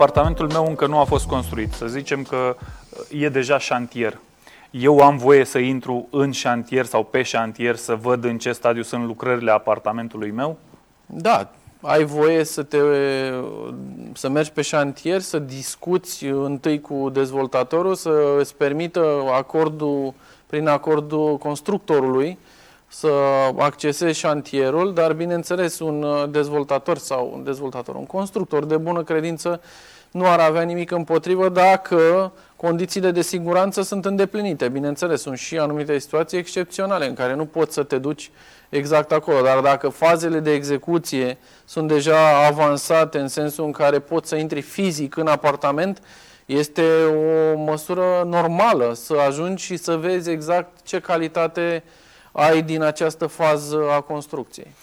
apartamentul meu încă nu a fost construit. Să zicem că e deja șantier. Eu am voie să intru în șantier sau pe șantier să văd în ce stadiu sunt lucrările apartamentului meu? Da, ai voie să te să mergi pe șantier, să discuți întâi cu dezvoltatorul, să îți permită acordul prin acordul constructorului să accesezi șantierul, dar bineînțeles un dezvoltator sau un dezvoltator, un constructor de bună credință nu ar avea nimic împotrivă dacă condițiile de siguranță sunt îndeplinite. Bineînțeles, sunt și anumite situații excepționale în care nu poți să te duci exact acolo, dar dacă fazele de execuție sunt deja avansate în sensul în care poți să intri fizic în apartament, este o măsură normală să ajungi și să vezi exact ce calitate ai din această fază a construcției.